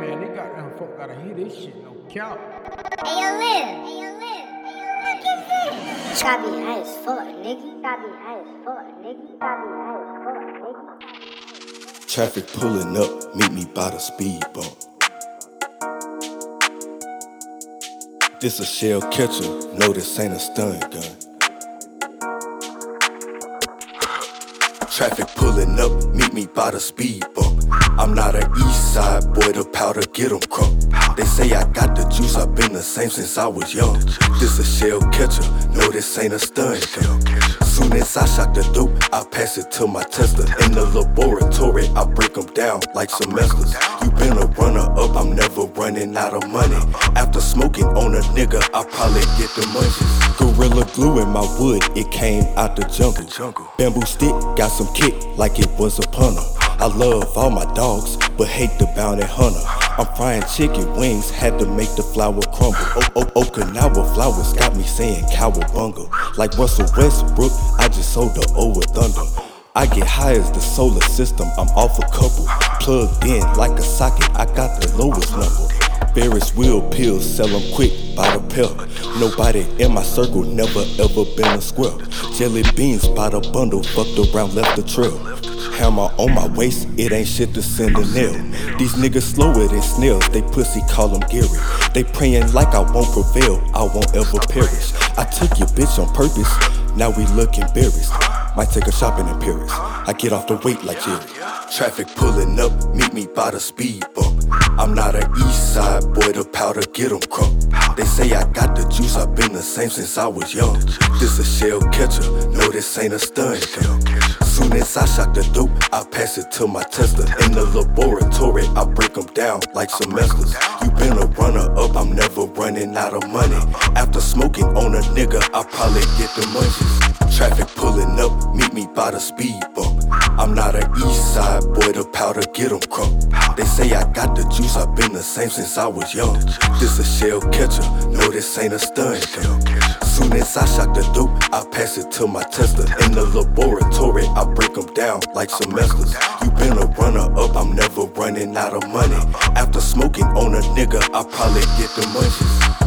man, they got them folk gotta hear this shit, no cap. Hey, yo, Liv. Hey, yo, Liv. What is this? Gotta be high as fuck, nigga. Gotta be high as fuck, nigga. Gotta be high as fuck, nigga. Traffic pulling up, meet me by the speed bump. This a shell catcher, no, this ain't a stun gun. Traffic pulling up, meet me by the speed bump. I'm not an east side boy, the powder get 'em crump. They say I got the juice, I've been the same since I was young. This a shell catcher, no, this ain't a stun. Soon as I shot the dope, I pass it to my tester. In the laboratory, I break 'em down like semesters. You been a runner up, I'm never running out of money. After smoking on a nigga, I probably get the munchies. Gorilla glue in my wood, it came out the jungle. Bamboo stick, got some kick like it was a punter. I love all my dogs, but hate the bounty hunter. I'm frying chicken wings, had to make the flour crumble. Oh, oh, Okinawa flowers got me saying cowabunga. Like Russell Westbrook, I just sold the over thunder. I get high as the solar system, I'm off a couple. Plugged in like a socket, I got the lowest number. Ferris wheel pills, sell them quick by the pill. Nobody in my circle never ever been a square. Jelly beans by the bundle, fucked around, left the trail. Hammer on my waist, it ain't shit to send a nail. These niggas slower than snails, they pussy call them Gary. They praying like I won't prevail, I won't ever perish. I took your bitch on purpose, now we look embarrassed. Might take her shopping in Paris. I get off the weight like Jerry. Traffic pulling up, meet me by the speed bump. I'm not an east side boy, the powder get 'em crump. They say I got the juice, I've been the same since I was young. This a shell catcher, no, this ain't a stun. As I shot the dope, I pass it to my tester. In the laboratory, I break 'em down like semesters. You been a runner up, I'm never running out of money. After smoking on a nigga, I probably get the munchies. Traffic pulling up, meet me by the speed bump. I'm not an east side boy, the powder get 'em crump. They say I got the juice, I've been the same since I was young. This a shell catcher, no, this ain't a stun. Soon as I shot the dope, I pass it to my tester. In the laboratory, like semesters. You been a runner up, I'm never running out of money. After smoking on a nigga, I probably get the munchies.